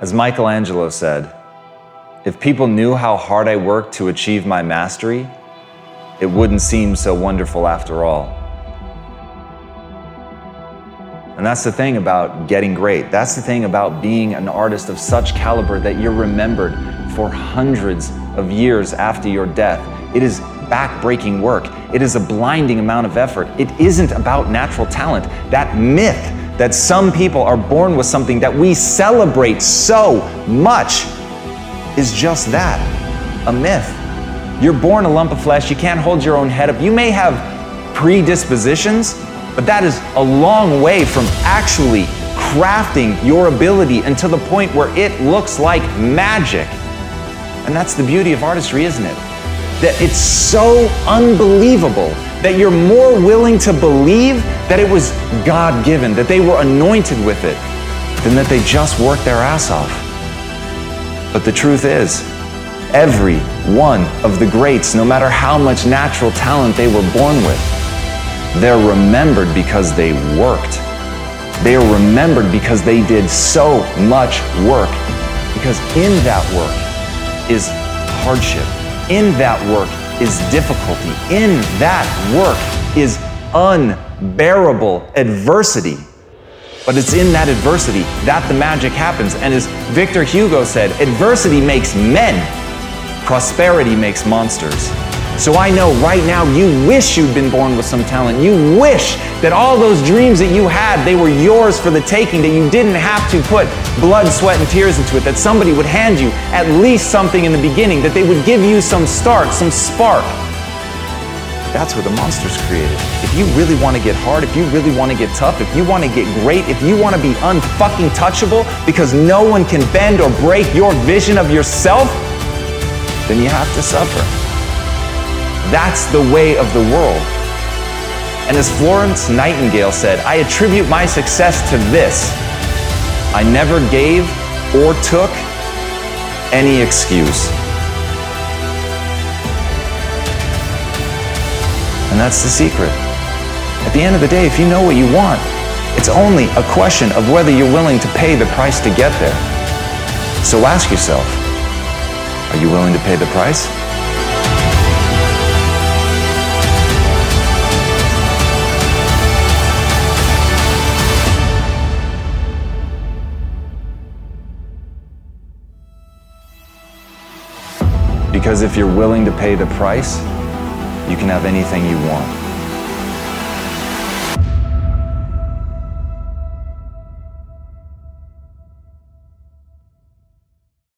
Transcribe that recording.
As Michelangelo said, if people knew how hard I worked to achieve my mastery, it wouldn't seem so wonderful after all. And that's the thing about getting great. That's the thing about being an artist of such caliber that you're remembered for hundreds of years after your death. It is back-breaking work. It is a blinding amount of effort. It isn't about natural talent. That myth that some people are born with something that we celebrate so much is just that, a myth. You're born a lump of flesh, you can't hold your own head up. You may have predispositions, but that is a long way from actually crafting your ability until the point where it looks like magic. And that's the beauty of artistry, isn't it? That it's so unbelievable that you're more willing to believe that it was God given, that they were anointed with it, than that they just worked their ass off. But the truth is, every one of the greats, no matter how much natural talent they were born with, they're remembered because they worked. They are remembered because they did so much work. Because in that work is hardship. In that work is difficulty. In that work is unbearable adversity. But it's in that adversity that the magic happens. And as Victor Hugo said, adversity makes men, prosperity makes monsters. So I know right now you wish you'd been born with some talent. You wish that all those dreams that you had, they were yours for the taking, that you didn't have to put blood, sweat, and tears into it, that somebody would hand you at least something in the beginning, that they would give you some start, some spark. That's where the monster's created. If you really want to get hard, if you really want to get tough, if you want to get great, if you want to be unfucking touchable because no one can bend or break your vision of yourself, then you have to suffer. That's the way of the world. And as Florence Nightingale said, I attribute my success to this. I never gave or took any excuse. And that's the secret. At the end of the day, if you know what you want, it's only a question of whether you're willing to pay the price to get there. So ask yourself, are you willing to pay the price? Because if you're willing to pay the price, you can have anything you want.